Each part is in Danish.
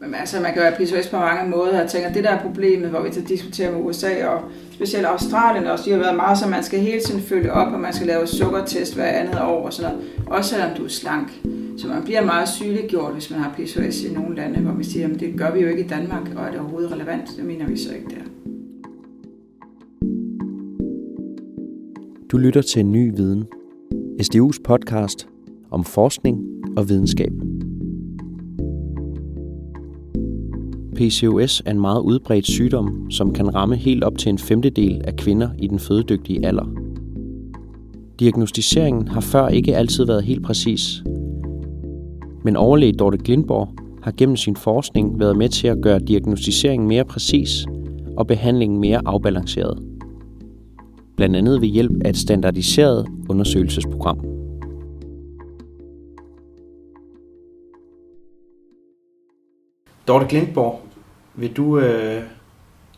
Men altså, man kan være PCOS på mange måder. Jeg tænker, det der er problemet, hvor vi så diskuterer med USA og specielt Australien også, de har været meget, så man skal hele tiden følge op, og man skal lave sukkertest hver andet år og sådan noget. Også selvom du er slank. Så man bliver meget sygeliggjort, hvis man har PCOS i nogle lande, hvor vi siger, at det gør vi jo ikke i Danmark, og er det overhovedet relevant? Det mener vi så ikke der. Du lytter til en ny viden. SDU's podcast om forskning og videnskab. PCOS er en meget udbredt sygdom, som kan ramme helt op til en femtedel af kvinder i den fødedygtige alder. Diagnostiseringen har før ikke altid været helt præcis, men overlæge Dorte Glindborg har gennem sin forskning været med til at gøre diagnostiseringen mere præcis og behandlingen mere afbalanceret. Blandt andet ved hjælp af et standardiseret undersøgelsesprogram. Dorte Glindborg, vil du øh,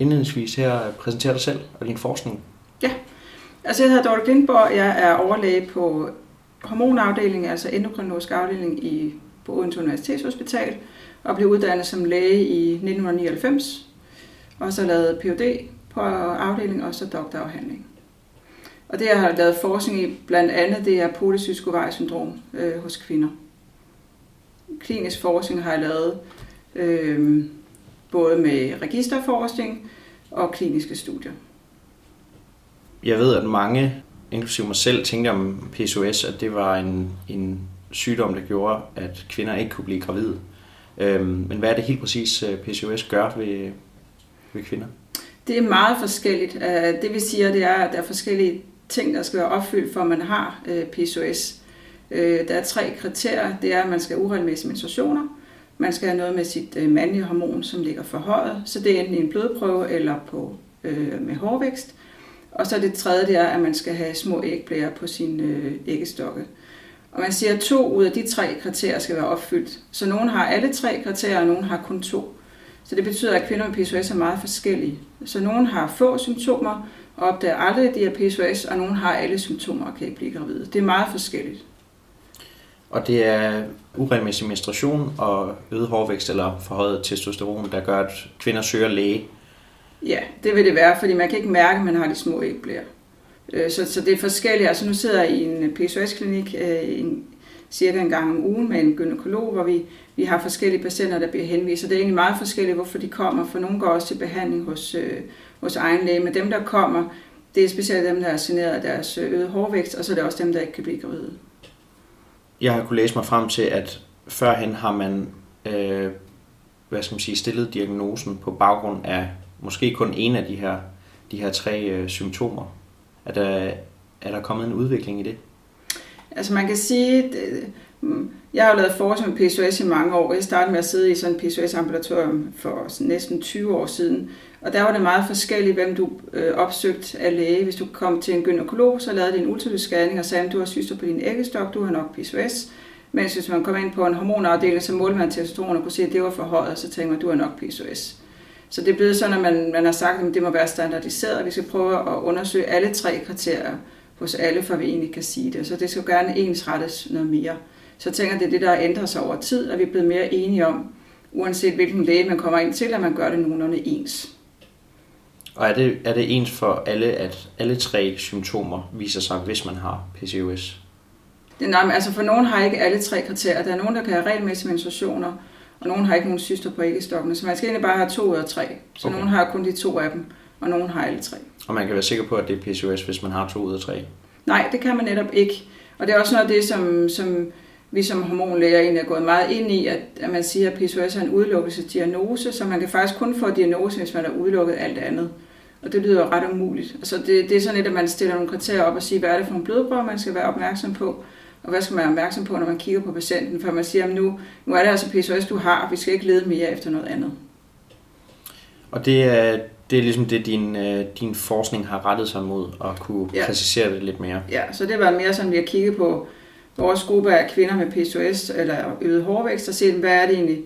indledningsvis her præsentere dig selv og din forskning? Ja, altså jeg hedder Dorte Glindborg, jeg er overlæge på hormonafdelingen, altså endokrinologisk afdeling i på Odense Universitetshospital, og blev uddannet som læge i 1999, og så lavet Ph.D. på afdelingen, og så doktorafhandling. Og det, jeg har lavet forskning i, blandt andet, det er polycystisk syndrom øh, hos kvinder. Klinisk forskning har jeg lavet øh, både med registerforskning og kliniske studier. Jeg ved, at mange, inklusive mig selv, tænkte om PCOS, at det var en, en sygdom, der gjorde, at kvinder ikke kunne blive gravide. Øh, men hvad er det helt præcis, øh, PCOS gør ved, ved kvinder? Det er meget forskelligt. Øh, det vi siger, det er, at der er forskellige ting, der skal være opfyldt, for at man har øh, PCOS. Der er tre kriterier. Det er, at man skal have uregelmæssige menstruationer, man skal have noget med sit øh, mandlige hormon, som ligger forhøjet, så det er enten i en blodprøve eller på, øh, med hårvækst. Og så det tredje, det er, at man skal have små ægblære på sin øh, æggestokke. Og man siger, at to ud af de tre kriterier skal være opfyldt. Så nogen har alle tre kriterier, og nogen har kun to. Så det betyder, at kvinder med PCOS er meget forskellige. Så nogen har få symptomer og opdager aldrig, at de har PCOS, og nogen har alle symptomer og kan ikke blive gravide. Det er meget forskelligt. Og det er uregelmæssig menstruation og øget hårvækst eller forhøjet testosteron, der gør, at kvinder søger læge. Ja, det vil det være, fordi man kan ikke mærke, at man har de små ægblære. Øh, så, så det er forskelligt. Altså nu sidder jeg i en PCOS-klinik øh, en, cirka en gang om ugen med en gynekolog, hvor vi, vi har forskellige patienter, der bliver henvist. Så det er egentlig meget forskelligt, hvorfor de kommer, for nogle går også til behandling hos, øh, hos egen læge. Men dem, der kommer, det er specielt dem, der er generet af deres øh, øget hårvækst, og så er det også dem, der ikke kan blive gravide jeg har kunne læse mig frem til, at førhen har man øh, hvad skal man sige, stillet diagnosen på baggrund af måske kun en af de her, de her tre øh, symptomer. Er der, er der kommet en udvikling i det? Altså man kan sige, det, Mm. jeg har lavet forskning med PCOS i mange år. Jeg startede med at sidde i sådan en PCOS-ambulatorium for næsten 20 år siden. Og der var det meget forskelligt, hvem du øh, opsøgte af læge. Hvis du kom til en gynekolog, så lavede de en ultralydsscanning og sagde, at du har syster på din æggestok, du har nok PCOS. Mens hvis man kom ind på en hormonafdeling, så målte man testosteron og kunne se, at det var for højt, og så tænkte man, at du har nok PCOS. Så det er blevet sådan, at man, man har sagt, at det må være standardiseret, og vi skal prøve at undersøge alle tre kriterier hos alle, for vi egentlig kan sige det. Så det skal gerne ensrettes noget mere. Så jeg tænker, at det er det, der ændrer sig over tid, og vi er blevet mere enige om, uanset hvilken læge man kommer ind til, at man gør det nogenlunde ens. Og er det, er det ens for alle, at alle tre symptomer viser sig, hvis man har PCOS? Det, nej, men altså for nogen har ikke alle tre kriterier. Der er nogen, der kan have regelmæssige menstruationer, og nogen har ikke nogen syster på æggestokkene. Så man skal egentlig bare have to ud af tre. Så okay. nogen har kun de to af dem, og nogen har alle tre. Og man kan være sikker på, at det er PCOS, hvis man har to ud af tre? Nej, det kan man netop ikke. Og det er også noget af det, som, som vi som hormonlæger egentlig er gået meget ind i, at, at man siger, at PCOS er en udelukkelsesdiagnose, så man kan faktisk kun få diagnose, hvis man har udelukket alt andet. Og det lyder ret umuligt. Altså det, det er sådan lidt, at man stiller nogle kriterier op og siger, hvad er det for en blodprøve, man skal være opmærksom på, og hvad skal man være opmærksom på, når man kigger på patienten, for man siger, at nu, nu er det altså PCOS, du har, vi skal ikke lede mere efter noget andet. Og det er, det er ligesom det, din, øh, din forskning har rettet sig mod, at kunne ja. præcisere det lidt mere. Ja, så det var mere sådan, vi har kigget på vores gruppe af kvinder med PCOS eller øget hårvækst, og set, hvad er det egentlig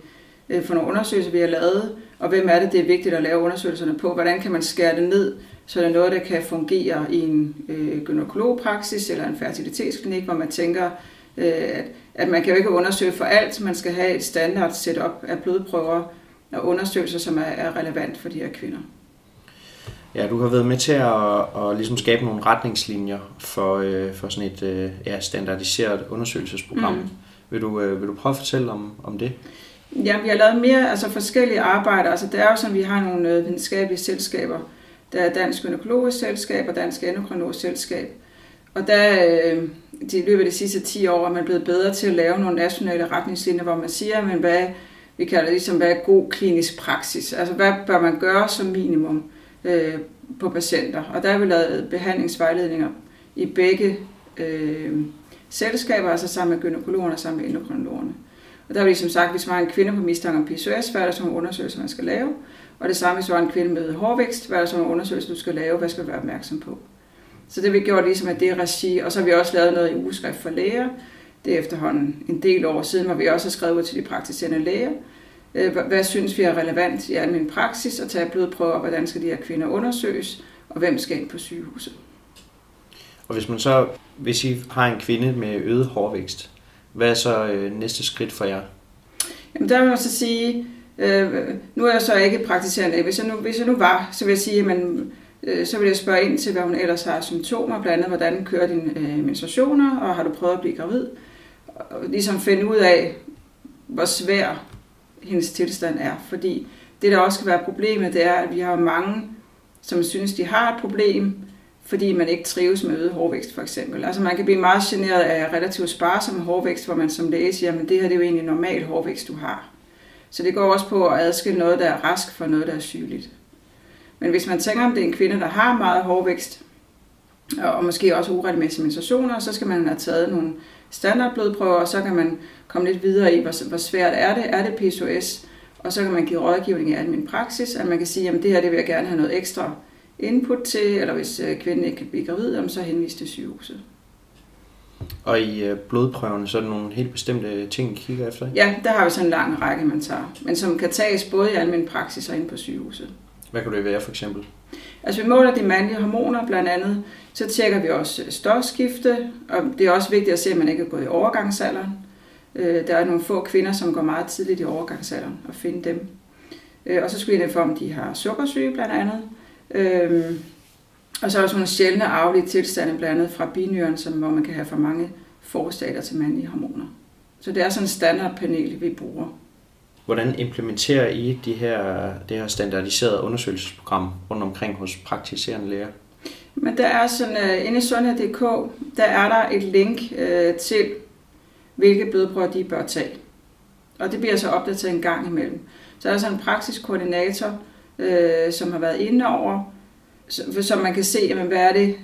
øh, for nogle undersøgelser, vi har lavet, og hvem er det, det er vigtigt at lave undersøgelserne på, hvordan kan man skære det ned, så det er noget, der kan fungere i en øh, gynekologpraksis eller en fertilitetsklinik, hvor man tænker, øh, at, at man kan jo ikke undersøge for alt, man skal have et standard setup af blodprøver, og undersøgelser, som er, er relevant for de her kvinder. Ja, du har været med til at, at ligesom skabe nogle retningslinjer for, øh, for sådan et øh, ja, standardiseret undersøgelsesprogram. Mm. Vil, du, øh, vil du prøve at fortælle om, om det? Ja, vi har lavet mere altså forskellige arbejder. Altså, det er jo sådan, vi har nogle øh, videnskabelige selskaber. Der er Dansk Gynækologisk Selskab og Dansk Endokrinologisk Selskab. Og der, øh, de løbet af de sidste 10 år er man blevet bedre til at lave nogle nationale retningslinjer, hvor man siger, men hvad, vi kalder det ligesom, hvad er god klinisk praksis? Altså, hvad bør man gøre som minimum øh, på patienter? Og der har vi lavet behandlingsvejledninger i begge øh, selskaber, altså sammen med gynekologerne og sammen med endokrinologerne. Og der er vi som sagt, hvis man har en kvinde på mistanke om PCOS, hvad er der så nogle undersøgelser, man skal lave? Og det samme, hvis du har en kvinde med hårvækst, hvad er der så nogle undersøgelser, du skal lave? Hvad skal du være opmærksom på? Så det vi gjort ligesom at det regi, og så har vi også lavet noget i ugeskrift for læger. Det er efterhånden en del år siden, hvor vi også har skrevet ud til de praktiserende læger. Øh, hvad synes vi er relevant i almindelig praksis at tage blodprøver, hvordan skal de her kvinder undersøges, og hvem skal ind på sygehuset? Og hvis man så, hvis I har en kvinde med øget hårvækst, hvad er så øh, næste skridt for jer? Jamen der vil man så sige, øh, nu er jeg så ikke praktiserende, hvis jeg nu, hvis jeg nu var, så vil jeg sige, at øh, så vil jeg spørge ind til, hvad hun ellers har symptomer, blandt andet, hvordan kører dine øh, menstruationer, og har du prøvet at blive gravid? Og ligesom finde ud af, hvor svær hendes tilstand er. Fordi det, der også kan være problemet, det er, at vi har mange, som synes, de har et problem, fordi man ikke trives med øget hårvækst for eksempel. Altså man kan blive meget generet af relativt sparsom hårvækst, hvor man som læge siger, at det her det er jo egentlig normal hårvækst, du har. Så det går også på at adskille noget, der er rask fra noget, der er sygeligt. Men hvis man tænker, om det er en kvinde, der har meget hårvækst, og måske også uretmæssige menstruationer, så skal man have taget nogle standardblodprøver, og så kan man komme lidt videre i, hvor, hvor svært er det, er det PCOS, og så kan man give rådgivning i almindelig praksis, at man kan sige, at det her det vil jeg gerne have noget ekstra input til, eller hvis øh, kvinden ikke kan blive gravid, så henvis til sygehuset. Og i øh, blodprøverne, så er der nogle helt bestemte ting, I kigger efter? Ja, der har vi sådan en lang række, man tager, men som kan tages både i almindelig praksis og inde på sygehuset. Hvad kan det være for eksempel? Altså vi måler de mandlige hormoner blandt andet, så tjekker vi også øh, stofskifte, og det er også vigtigt at se, at man ikke er gået i overgangsalderen. Øh, der er nogle få kvinder, som går meget tidligt i overgangsalderen, og finde dem. Øh, og så screener vi for, om de har sukkersyge blandt andet. Og så er der sådan nogle sjældne arvelige tilstande, blandt andet fra binyren, som, hvor man kan have for mange forstater til mandlige hormoner. Så det er sådan en standardpanel, vi bruger. Hvordan implementerer I de her, det her standardiserede undersøgelsesprogram rundt omkring hos praktiserende læger? Men der er sådan, uh, inde i sundhed.dk, der er der et link uh, til, hvilke blodprøver de bør tage. Og det bliver så opdateret en gang imellem. Så er der sådan en praktisk koordinator, øh, som har været inde over, så, man kan se, jamen, hvad er det,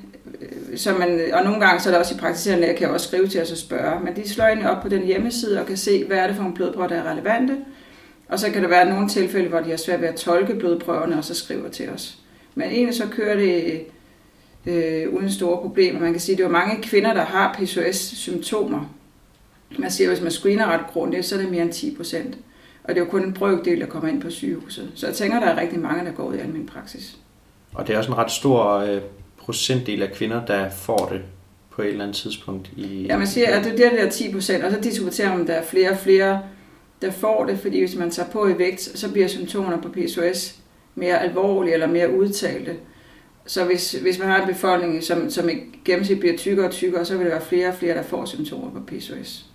så man, og nogle gange så er der også i praktiserende læger, kan også skrive til os og spørge, men de slår egentlig op på den hjemmeside og kan se, hvad er det for nogle blodprøver, der er relevante, og så kan der være nogle tilfælde, hvor de har svært ved at tolke blodprøverne, og så skriver til os. Men egentlig så kører det øh, uden store problemer. Man kan sige, at det er mange kvinder, der har PCOS-symptomer. Man siger, at hvis man screener ret grundigt, så er det mere end 10 procent. Og det er jo kun en brøkdel, der kommer ind på sygehuset. Så jeg tænker, der er rigtig mange, der går ud i almindelig praksis. Og det er også en ret stor øh, procentdel af kvinder, der får det på et eller andet tidspunkt. I, ja, man siger, at det er der 10 procent, og så diskuterer man, at der er flere og flere, der får det, fordi hvis man tager på i vægt, så bliver symptomerne på PCOS mere alvorlige eller mere udtalte. Så hvis, hvis man har en befolkning, som, som i gennemsnit bliver tykkere og tykkere, så vil der være flere og flere, der får symptomer på PCOS.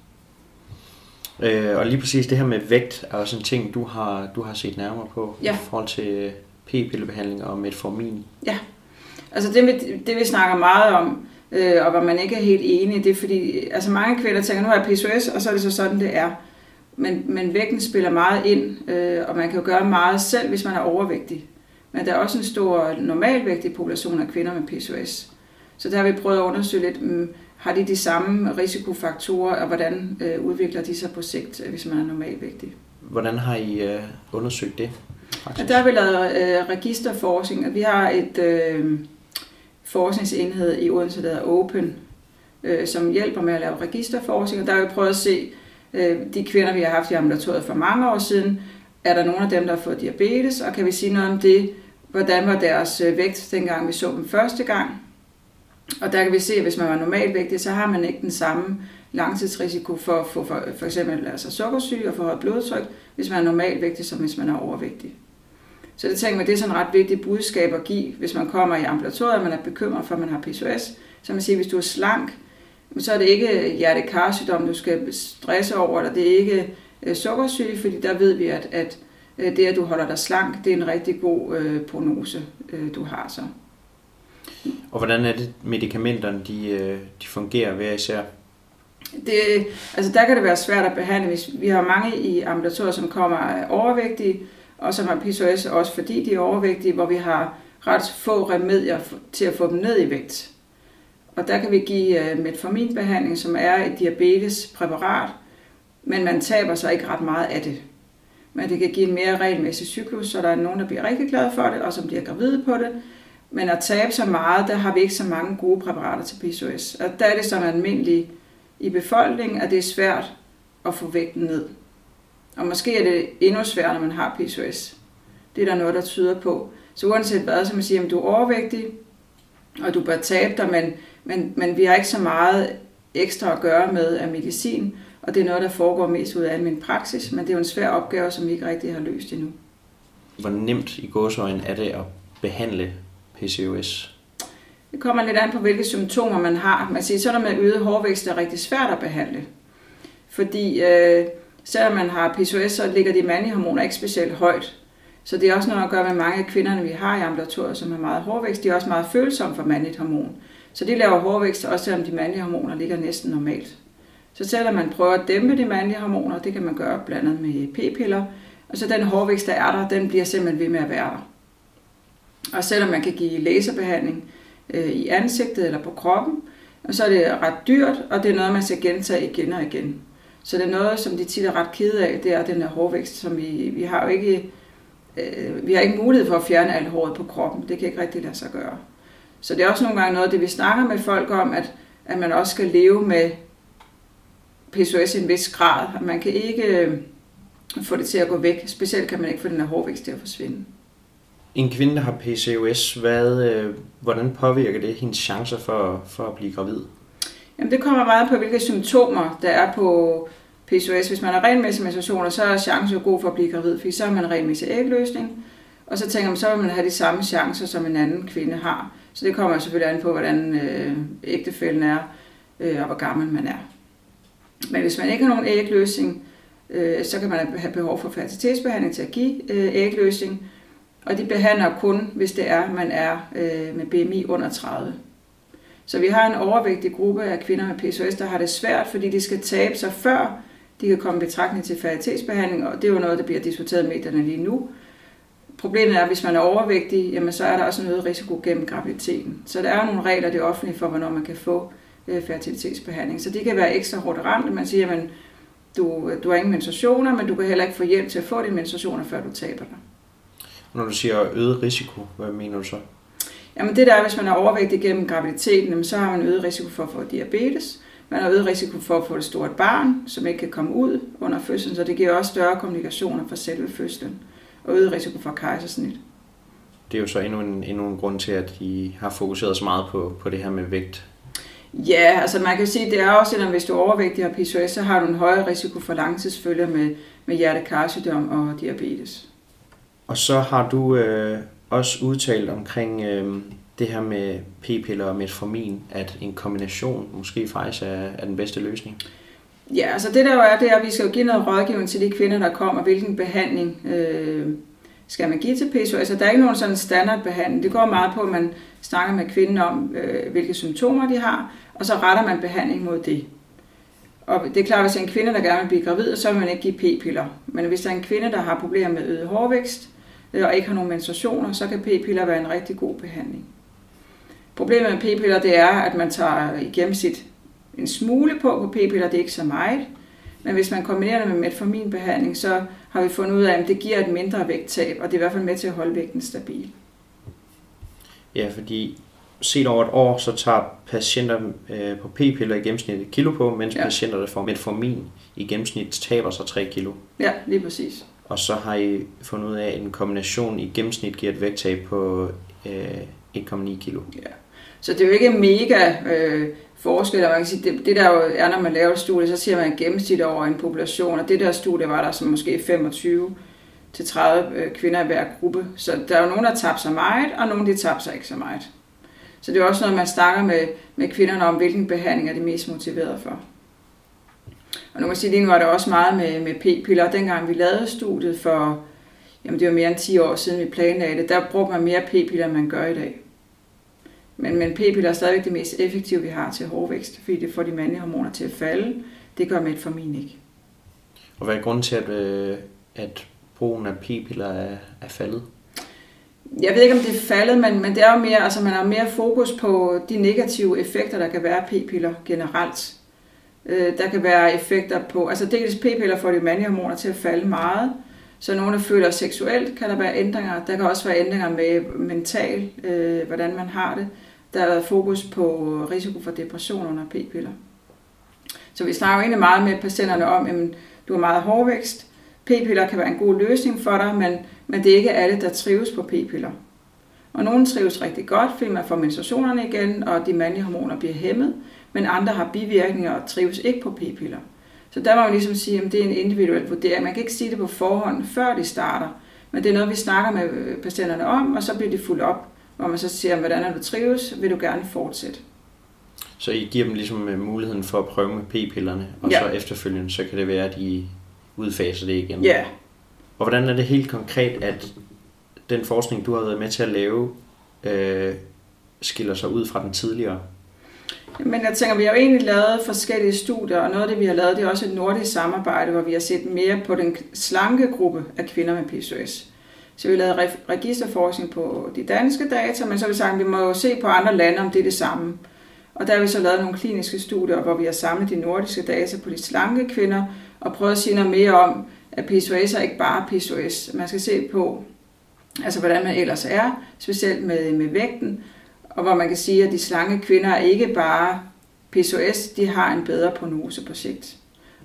Øh, og lige præcis det her med vægt er også en ting, du har, du har set nærmere på ja. i forhold til p-pillebehandling og metformin. Ja, altså det, det vi snakker meget om, øh, og hvor man ikke er helt enig, det er fordi, altså mange kvinder tænker, nu har jeg PCOS, og så er det så sådan, det er. Men, men vægten spiller meget ind, øh, og man kan jo gøre meget selv, hvis man er overvægtig. Men der er også en stor normalvægtig population af kvinder med PCOS. Så der har vi prøvet at undersøge lidt, um, har de de samme risikofaktorer, og hvordan øh, udvikler de sig på sigt, øh, hvis man er normalvægtig? Hvordan har I øh, undersøgt det? Ja, der har vi lavet øh, registerforskning, og vi har et øh, forskningsenhed i Odense, der hedder Open, øh, som hjælper med at lave registerforskning, og der har vi prøvet at se øh, de kvinder, vi har haft i ambulatoriet for mange år siden, er der nogle af dem, der har fået diabetes, og kan vi sige noget om det, hvordan var deres øh, vægt, dengang vi så dem første gang, og der kan vi se, at hvis man var normalvægtig, så har man ikke den samme langtidsrisiko for at få for, for eksempel altså sukkersyge og for højt blodtryk, hvis man er normalvægtig, som hvis man er overvægtig. Så det tænker man, det er sådan et ret vigtigt budskab at give, hvis man kommer i ambulatoriet, og man er bekymret for, at man har PCOS. Så man siger, hvis du er slank, så er det ikke hjertekarsygdom, du skal stresse over, eller det er ikke øh, sukkersyge, fordi der ved vi, at, at øh, det, at du holder dig slank, det er en rigtig god øh, prognose, øh, du har så. Og hvordan er det, medicamenterne de, øh, de fungerer hver især? Det, altså der kan det være svært at behandle. Hvis vi har mange i ambulatorier, som kommer overvægtige, og som har PCOS også fordi de er overvægtige, hvor vi har ret få remedier til at få dem ned i vægt. Og der kan vi give uh, metforminbehandling, som er et diabetespræparat, men man taber sig ikke ret meget af det. Men det kan give en mere regelmæssig cyklus, så der er nogen, der bliver rigtig glade for det, og som bliver gravide på det. Men at tabe så meget, der har vi ikke så mange gode præparater til PCOS. Og der er det som almindeligt i befolkningen, at det er svært at få vægten ned. Og måske er det endnu sværere, når man har PCOS. Det er der noget, der tyder på. Så uanset hvad, så man siger, at du er overvægtig, og du bør tabe dig, men, men, men vi har ikke så meget ekstra at gøre med af medicin, og det er noget, der foregår mest ud af min praksis, men det er jo en svær opgave, som vi ikke rigtig har løst endnu. Hvor nemt i gåsøjne er det at behandle PCOS? Det kommer lidt an på, hvilke symptomer man har. Man siger, sådan med øget hårvækst er rigtig svært at behandle. Fordi øh, selvom man har PCOS, så ligger de mandlige hormoner ikke specielt højt. Så det er også noget at gøre med mange af kvinderne, vi har i ambulatoriet, som har meget hårvækst. De er også meget følsomme for mandligt hormon. Så de laver hårvækst, også selvom de mandlige hormoner ligger næsten normalt. Så selvom man prøver at dæmpe de mandlige hormoner, det kan man gøre blandet med p-piller, og så den hårvækst, der er der, den bliver simpelthen ved med at være der. Og selvom man kan give laserbehandling øh, i ansigtet eller på kroppen, så er det ret dyrt, og det er noget, man skal gentage igen og igen. Så det er noget, som de tit er ret kede af, det er den her hårvækst, som vi, vi har jo ikke, øh, vi har ikke mulighed for at fjerne alt håret på kroppen. Det kan ikke rigtig lade sig gøre. Så det er også nogle gange noget det, vi snakker med folk om, at, at man også skal leve med PCOS i en vis grad. Man kan ikke øh, få det til at gå væk. Specielt kan man ikke få den her hårvækst til at forsvinde. En kvinde, der har PCOS, hvad, øh, hvordan påvirker det hendes chancer for, for at blive gravid? Jamen, det kommer meget på, hvilke symptomer der er på PCOS. Hvis man har regelmæssige menstruationer, så er chancen jo god for at blive gravid, fordi så har man regelmæssig ægløsning. Og så tænker man, så vil man have de samme chancer, som en anden kvinde har. Så det kommer selvfølgelig an på, hvordan øh, ægtefælden er, øh, og hvor gammel man er. Men hvis man ikke har nogen ægløsning, øh, så kan man have behov for fertilitetsbehandling til at give øh, ægløsning. Og de behandler kun, hvis det er, man er øh, med BMI under 30. Så vi har en overvægtig gruppe af kvinder med PCOS, der har det svært, fordi de skal tabe sig før de kan komme i betragtning til fertilitetsbehandling, og det er jo noget, der bliver diskuteret i medierne lige nu. Problemet er, at hvis man er overvægtig, jamen så er der også en øget risiko gennem graviditeten. Så der er nogle regler det offentlige for, hvornår man kan få øh, fertilitetsbehandling. Så det kan være ekstra hårdt ramt, man siger, at du, du har ingen menstruationer, men du kan heller ikke få hjælp til at få dine menstruationer, før du taber dig. Når du siger øget risiko, hvad mener du så? Jamen det der er, hvis man er overvægtig gennem graviditeten, så har man øget risiko for at få diabetes. Man har øget risiko for at få et stort barn, som ikke kan komme ud under fødslen, så det giver også større kommunikationer for selve fødslen. Og øget risiko for kejsersnit. Det er jo så endnu en, endnu en grund til, at I har fokuseret så meget på, på det her med vægt. Ja, altså man kan sige, det er også, at hvis du er overvægtig og PCOS, så har du en højere risiko for langtidsfølger med, med hjertekarsygdom og diabetes. Og så har du øh, også udtalt omkring øh, det her med p-piller og metformin, at en kombination måske faktisk er, er den bedste løsning. Ja, altså det der jo er, det er, at vi skal jo give noget rådgivning til de kvinder, der kommer, hvilken behandling øh, skal man give til PCOS. Altså der er ikke nogen sådan standardbehandling. Det går meget på, at man snakker med kvinden om, øh, hvilke symptomer de har, og så retter man behandling mod det. Og det er klart, hvis det er en kvinde, der gerne vil blive gravid, så vil man ikke give p-piller. Men hvis der er en kvinde, der har problemer med øget hårvækst, øh, og ikke har nogen menstruationer, så kan p-piller være en rigtig god behandling. Problemet med p-piller, det er, at man tager i gennemsnit en smule på på p-piller, det er ikke så meget. Men hvis man kombinerer det med metforminbehandling, så har vi fundet ud af, at det giver et mindre vægttab, og det er i hvert fald med til at holde vægten stabil. Ja, fordi set over et år, så tager patienter øh, på p-piller i gennemsnit et kilo på, mens ja. patienter, der får metformin, i gennemsnit taber sig 3 kilo. Ja, lige præcis. Og så har I fundet ud af, at en kombination i gennemsnit giver et vægttab på øh, 1,9 kilo. Ja. Så det er jo ikke mega øh, forskel, og man kan sige, det, det der jo er, når man laver et studie, så ser man en gennemsnit over en population, og det der studie var der som måske 25 til 30 øh, kvinder i hver gruppe. Så der er jo nogen, der tabte sig meget, og nogen, der tabte sig ikke så meget. Så det er også noget, man snakker med, med kvinderne om, hvilken behandling er de mest motiveret for. Og nu kan man sige, lige nu var der også meget med, med p-piller. Dengang vi lavede studiet for, jamen det var mere end 10 år siden, vi planlagde det, der brugte man mere p-piller, end man gør i dag. Men, men p-piller er stadigvæk det mest effektive, vi har til hårvækst, fordi det får de mandlige hormoner til at falde. Det gør metformin ikke. Og hvad er grunden til, at, øh, at brugen af p-piller er, er faldet? Jeg ved ikke, om det er faldet, men, men det er jo mere, altså man har mere fokus på de negative effekter, der kan være af p-piller generelt. Øh, der kan være effekter på, altså dels p-piller får de mandlige hormoner til at falde meget, så nogle, der føler seksuelt, kan der være ændringer. Der kan også være ændringer med mental, øh, hvordan man har det. Der er fokus på risiko for depression under p-piller. Så vi snakker jo egentlig meget med patienterne om, at du har meget hårvækst. P-piller kan være en god løsning for dig, men, men det er ikke alle, der trives på p-piller. Og nogle trives rigtig godt, fordi man får menstruationerne igen, og de mandlige hormoner bliver hæmmet, men andre har bivirkninger og trives ikke på p-piller. Så der må man ligesom sige, at det er en individuel vurdering. Man kan ikke sige det på forhånd, før de starter. Men det er noget, vi snakker med patienterne om, og så bliver det fuldt op, hvor man så siger, hvordan er du trives, vil du gerne fortsætte. Så I giver dem ligesom øh, muligheden for at prøve med p-pillerne, og ja. så efterfølgende, så kan det være, at de udfaser det igen? Ja. Og hvordan er det helt konkret, at den forskning, du har været med til at lave, øh, skiller sig ud fra den tidligere? Men jeg tænker, vi har jo egentlig lavet forskellige studier, og noget af det, vi har lavet, det er også et nordisk samarbejde, hvor vi har set mere på den slanke gruppe af kvinder med PCOS. Så vi lavede registerforskning på de danske data, men så har vi sagt, at vi må jo se på andre lande, om det er det samme. Og der har vi så lavet nogle kliniske studier, hvor vi har samlet de nordiske data på de slanke kvinder, og prøvet at sige noget mere om, at PCOS er ikke bare PCOS. Man skal se på, altså hvordan man ellers er, specielt med, med vægten, og hvor man kan sige, at de slanke kvinder er ikke bare PCOS, de har en bedre prognose på sigt.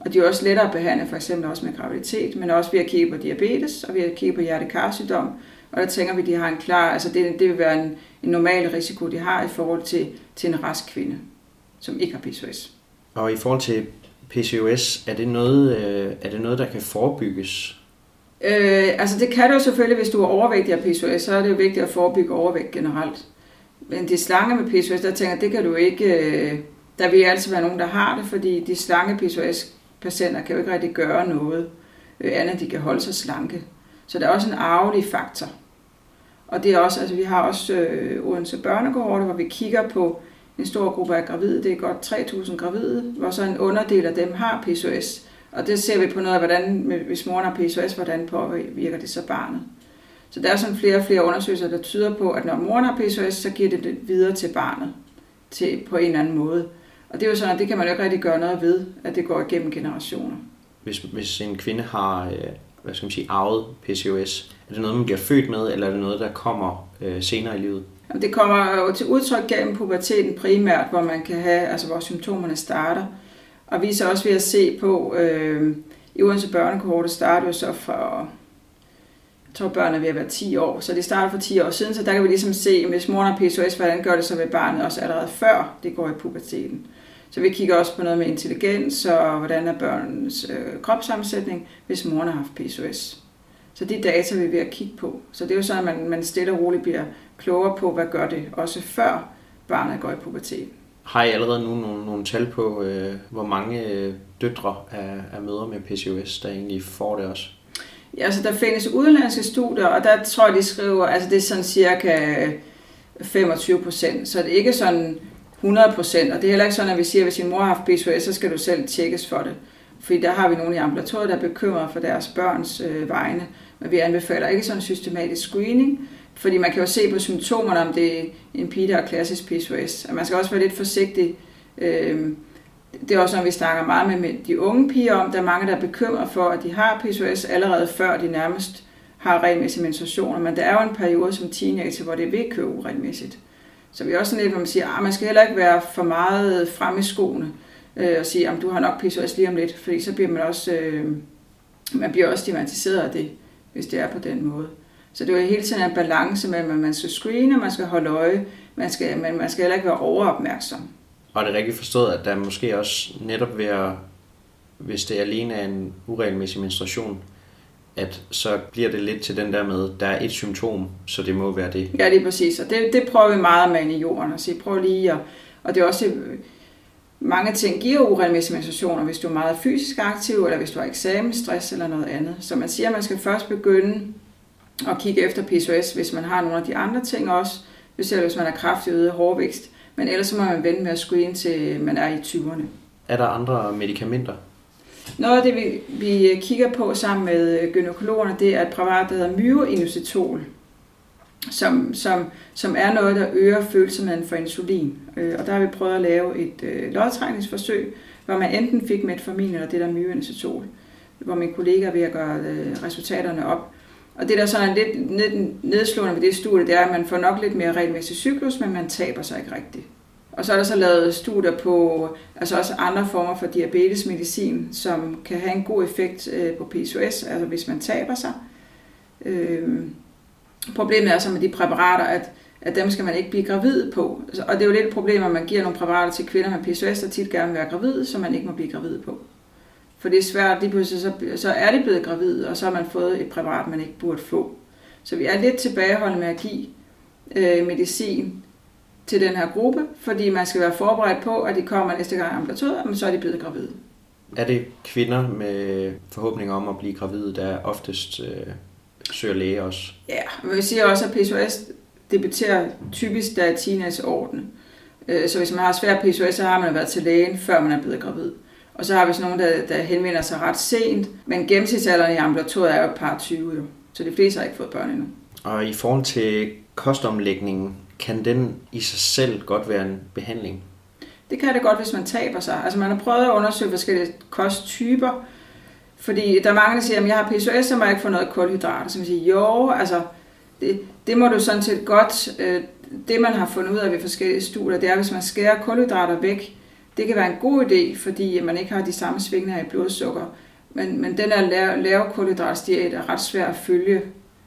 Og de er også lettere at behandle, for eksempel også med graviditet, men også ved at kigge på diabetes, og ved at kigge på hjertekarsygdom. Og der tænker vi, at de har en klar, altså det, det vil være en, en normal risiko, de har i forhold til, til en rask kvinde, som ikke har PCOS. Og i forhold til PCOS, er det noget, øh, er det noget der kan forebygges? Øh, altså det kan du selvfølgelig, hvis du er overvægtig af PCOS, så er det jo vigtigt at forebygge overvægt generelt. Men de slange med PCOS, der tænker det kan du ikke... Øh, der vil altid være nogen, der har det, fordi de slange patienter kan jo ikke rigtig gøre noget øh, andet, de kan holde sig slanke. Så der er også en arvelig faktor. Og det er også, altså vi har også øh, Odense Børnegård, hvor vi kigger på en stor gruppe af gravide. Det er godt 3.000 gravide, hvor så en underdel af dem har PCOS. Og det ser vi på noget af, hvordan, hvis moren har PCOS, hvordan påvirker det så barnet. Så der er sådan flere og flere undersøgelser, der tyder på, at når moren har PCOS, så giver det det videre til barnet til, på en eller anden måde. Og det er jo sådan, at det kan man jo ikke rigtig gøre noget ved, at det går igennem generationer. Hvis, hvis en kvinde har øh, hvad skal man sige, arvet PCOS, er det noget, man bliver født med, eller er det noget, der kommer øh, senere i livet? Jamen, det kommer jo til udtryk gennem puberteten primært, hvor man kan have, altså hvor symptomerne starter. Og vi er så også ved at se på, øh, i Odense Børnekohorte starter jo så fra jeg tror, børn er ved at være 10 år, så det starter for 10 år siden, så der kan vi ligesom se, hvis moren har PCOS, hvordan gør det så ved barnet også allerede før det går i puberteten. Så vi kigger også på noget med intelligens og hvordan er børnens øh, kropssammensætning, hvis moren har haft PCOS. Så de data vi er ved at kigge på. Så det er jo sådan, at man, man stille og roligt bliver klogere på, hvad gør det også før barnet går i puberteten. Har I allerede nu nogle, nogle tal på, øh, hvor mange øh, døtre af, af mødre med PCOS, der egentlig får det også? Ja, altså der findes udenlandske studier, og der tror jeg, de skriver, altså det er sådan cirka 25 procent, så det er ikke sådan 100 procent, og det er heller ikke sådan, at vi siger, at hvis din mor har haft PCOS, så skal du selv tjekkes for det. Fordi der har vi nogle i ambulatoriet, der er bekymrede for deres børns øh, vegne, men vi anbefaler ikke sådan en systematisk screening, fordi man kan jo se på symptomerne, om det er en pige, der har klassisk PCOS. Og man skal også være lidt forsigtig. Øh, det er også noget, vi snakker meget med de unge piger om. Der er mange, der er bekymret for, at de har PCOS allerede før de nærmest har regelmæssige menstruationer. Men der er jo en periode som teenager, hvor det vil køre uregelmæssigt. Så vi også sådan lidt, hvor man siger, at ah, man skal heller ikke være for meget frem i skoene øh, og sige, at du har nok PCOS lige om lidt, fordi så bliver man også, øh, man bliver også stigmatiseret af det, hvis det er på den måde. Så det er jo hele tiden en balance mellem, at man skal screene, man skal holde øje, man skal, men man skal heller ikke være overopmærksom. Og er det rigtigt forstået, at der måske også netop ved at, hvis det alene er en uregelmæssig menstruation, at så bliver det lidt til den der med, der er et symptom, så det må være det. Ja, lige præcis. Og det, det prøver vi meget med i jorden. at sige, prøv lige at, og det er også, mange ting giver uregelmæssige menstruationer, hvis du er meget fysisk aktiv, eller hvis du har eksamensstress eller noget andet. Så man siger, at man skal først begynde at kigge efter PCOS, hvis man har nogle af de andre ting også, specielt hvis man er kraftig øget hårvækst. Men ellers så må man vente med at screene til man er i 20'erne. Er der andre medicamenter? Noget af det, vi, vi øh, kigger på sammen med øh, gynekologerne, det er et præparat, der hedder myoinositol, som, som, som er noget, der øger følsomheden for insulin. Øh, og der har vi prøvet at lave et øh, lodtrækningsforsøg, hvor man enten fik metformin eller det der myoinositol, hvor min kollega er ved at gøre øh, resultaterne op. Og det, der så er lidt nedslående ved det studie, det er, at man får nok lidt mere regelmæssig cyklus, men man taber sig ikke rigtigt. Og så er der så lavet studier på altså også andre former for diabetesmedicin, som kan have en god effekt øh, på PCOS, altså hvis man taber sig. Øhm, problemet er så med de præparater, at, at dem skal man ikke blive gravid på. Altså, og det er jo lidt et problem, at man giver nogle præparater til kvinder med PCOS, der tit gerne vil være gravid, som man ikke må blive gravid på. For det er svært, lige pludselig så, så er det blevet gravid, og så har man fået et præparat, man ikke burde få. Så vi er lidt tilbageholdende med at give øh, medicin til den her gruppe, fordi man skal være forberedt på, at de kommer næste gang ambulatoriet, men så er de blevet gravide. Er det kvinder med forhåbninger om at blive gravide, der oftest øh, søger læge også? Ja, men vi siger også, at PCOS debuterer typisk, der er teenageorden. Øh, så hvis man har svær PCOS, så har man været til lægen, før man er blevet gravid. Og så har vi sådan nogen, der, der henvender sig ret sent. Men gennemsnitsalderen i ambulatoriet er jo et par 20 jo. Så de fleste har ikke fået børn endnu. Og i forhold til kostomlægningen, kan den i sig selv godt være en behandling? Det kan det godt, hvis man taber sig. Altså man har prøvet at undersøge forskellige kosttyper, fordi der er mange, der siger, at jeg har PCOS, så må jeg ikke få noget kulhydrat. Så man siger, jo, altså det, det må du sådan set godt. Øh, det man har fundet ud af ved forskellige studier, det er, at hvis man skærer kulhydrater væk, det kan være en god idé, fordi man ikke har de samme svingninger i blodsukker. Men, men den her lave, lave kulhydratsdiæt er ret svær at følge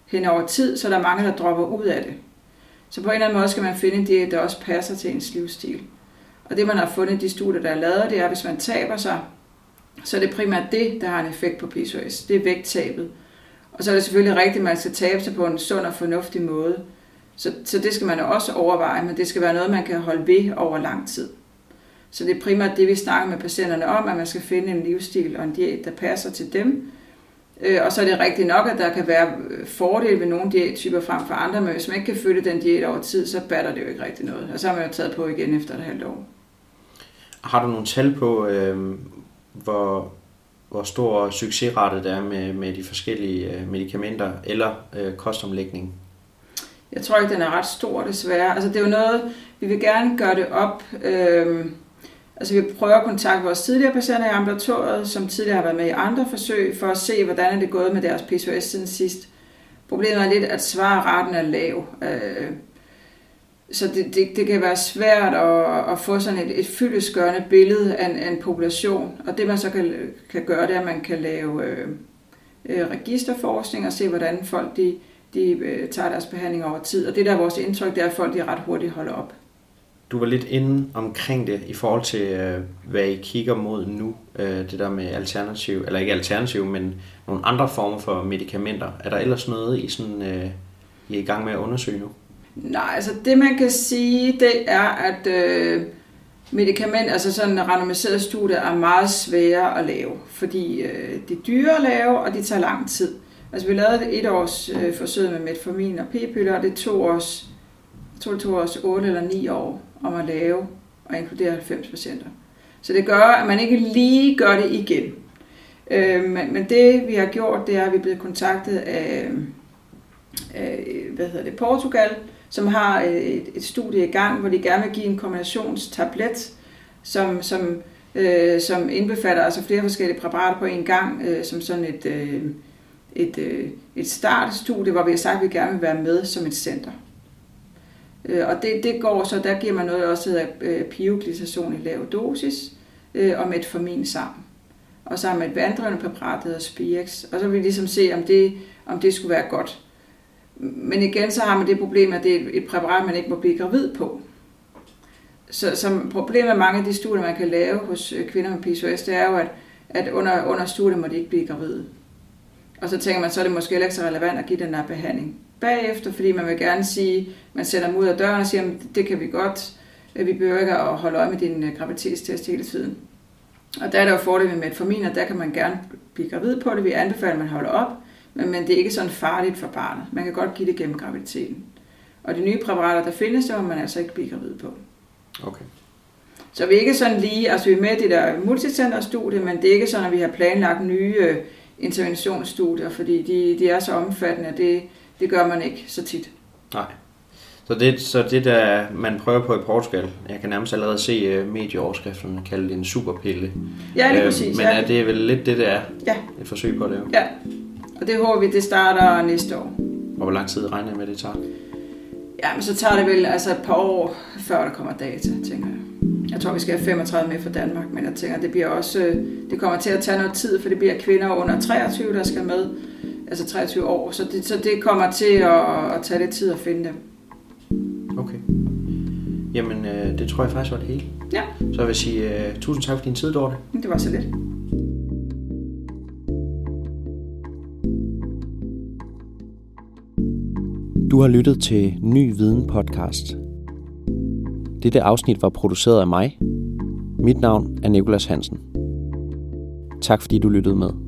hen over tid, så der er mange, der dropper ud af det. Så på en eller anden måde skal man finde det, der også passer til ens livsstil. Og det man har fundet i de studier, der er lavet, det er, at hvis man taber sig, så er det primært det, der har en effekt på PCOS. Det er vægttabet. Og så er det selvfølgelig rigtigt, at man skal tabe sig på en sund og fornuftig måde. Så, så det skal man også overveje, men det skal være noget, man kan holde ved over lang tid. Så det er primært det, vi snakker med patienterne om, at man skal finde en livsstil og en diæt, der passer til dem. Øh, og så er det rigtigt nok, at der kan være fordele ved nogle diættyper frem for andre, men hvis man ikke kan følge den diæt over tid, så batter det jo ikke rigtig noget. Og så har man jo taget på igen efter et halvt år. Har du nogle tal på, øh, hvor, hvor stor succesrate det er med, med de forskellige øh, medicamenter eller øh, kostomlægning? Jeg tror ikke, den er ret stor desværre. Altså det er jo noget, vi vil gerne gøre det op. Øh, altså vi prøver at kontakte vores tidligere patienter i ambulatoriet, som tidligere har været med i andre forsøg, for at se, hvordan er det gået med deres PCOS siden sidst. Problemet er lidt, at svarraten er lav. Øh, så det, det, det kan være svært at, at få sådan et, et fyldesgørende billede af en, af en population. Og det man så kan, kan gøre, det er, at man kan lave øh, øh, registerforskning og se, hvordan folk de, de øh, tager deres behandling over tid. Og det der er vores indtryk, det er, at folk de ret hurtigt holder op. Du var lidt inde omkring det i forhold til, øh, hvad I kigger mod nu. Øh, det der med alternativ, eller ikke alternativ, men nogle andre former for medicamenter. Er der ellers noget, I, sådan, øh, I er i gang med at undersøge nu? Nej, altså det man kan sige, det er, at øh, medicament, altså sådan en randomiseret studie, er meget svære at lave, fordi øh, det er dyre at lave, og det tager lang tid. Altså vi lavede et års øh, forsøg med metformin og p-piller, og det tog os, jeg tror det tog os 8 eller 9 år om at lave og inkludere 90 patienter. Så det gør, at man ikke lige gør det igen. Øh, men, men det vi har gjort, det er, at vi er blevet kontaktet af, af hvad hedder det, Portugal, som har øh, et, et studie i gang, hvor de gerne vil give en kombinationstablet, som, som, øh, som indbefatter altså flere forskellige præparater på en gang, øh, som sådan et, øh, et, øh, et startstudie, hvor vi har sagt, at vi gerne vil være med som et center. Øh, og det, det går så, der giver man noget, der også hedder øh, i lav dosis, øh, og metformin sammen. Og så har man et vanddrivende præparat, der hedder Og så vil vi ligesom se, om det, om det skulle være godt. Men igen, så har man det problem, at det er et præparat, man ikke må blive gravid på. så så problemet med mange af de studier, man kan lave hos øh, kvinder med PCOS, det er jo, at, at under, under studiet må de ikke blive gravide. Og så tænker man, så er det måske heller ikke så relevant at give den her behandling bagefter, fordi man vil gerne sige, man sender dem ud af døren og siger, at det kan vi godt, vi behøver ikke at holde øje med din øh, graviditetstest hele tiden. Og der er der jo fordel med metformin, og der kan man gerne blive gravid på det. Vi anbefaler, at man holder op, men, men det er ikke sådan farligt for barnet. Man kan godt give det gennem graviditeten. Og de nye præparater, der findes, der må man altså ikke blive gravid på. Okay. Så vi er ikke sådan lige, altså vi er med i det der multicenterstudie, men det er ikke sådan, at vi har planlagt nye øh, interventionsstudier, fordi de, de er så omfattende, at det, det gør man ikke så tit. Nej. Så det, så det der man prøver på i Portugal, jeg kan nærmest allerede se uh, medieoverskrifterne kalde det en superpille. Ja, lige præcis. Øh, men ja. er det vel lidt det, der er ja. et forsøg på det? Jo? Ja, og det håber vi, det starter næste år. Og hvor lang tid regner jeg med, det tager? Ja, men så tager det vel altså et par år, før der kommer data, tænker jeg. Jeg tror, vi skal have 35 med for Danmark, men jeg tænker, det bliver også, øh, det kommer til at tage noget tid, for det bliver kvinder under 23, der skal med, altså 23 år, så det, så det kommer til at, at tage lidt tid at finde dem. Okay. Jamen, øh, det tror jeg faktisk var det hele. Ja. Så jeg vil sige uh, tusind tak for din tid, Dorte. Det var så lidt. Du har lyttet til Ny Viden podcast. Dette afsnit var produceret af mig. Mit navn er Nikolas Hansen. Tak fordi du lyttede med.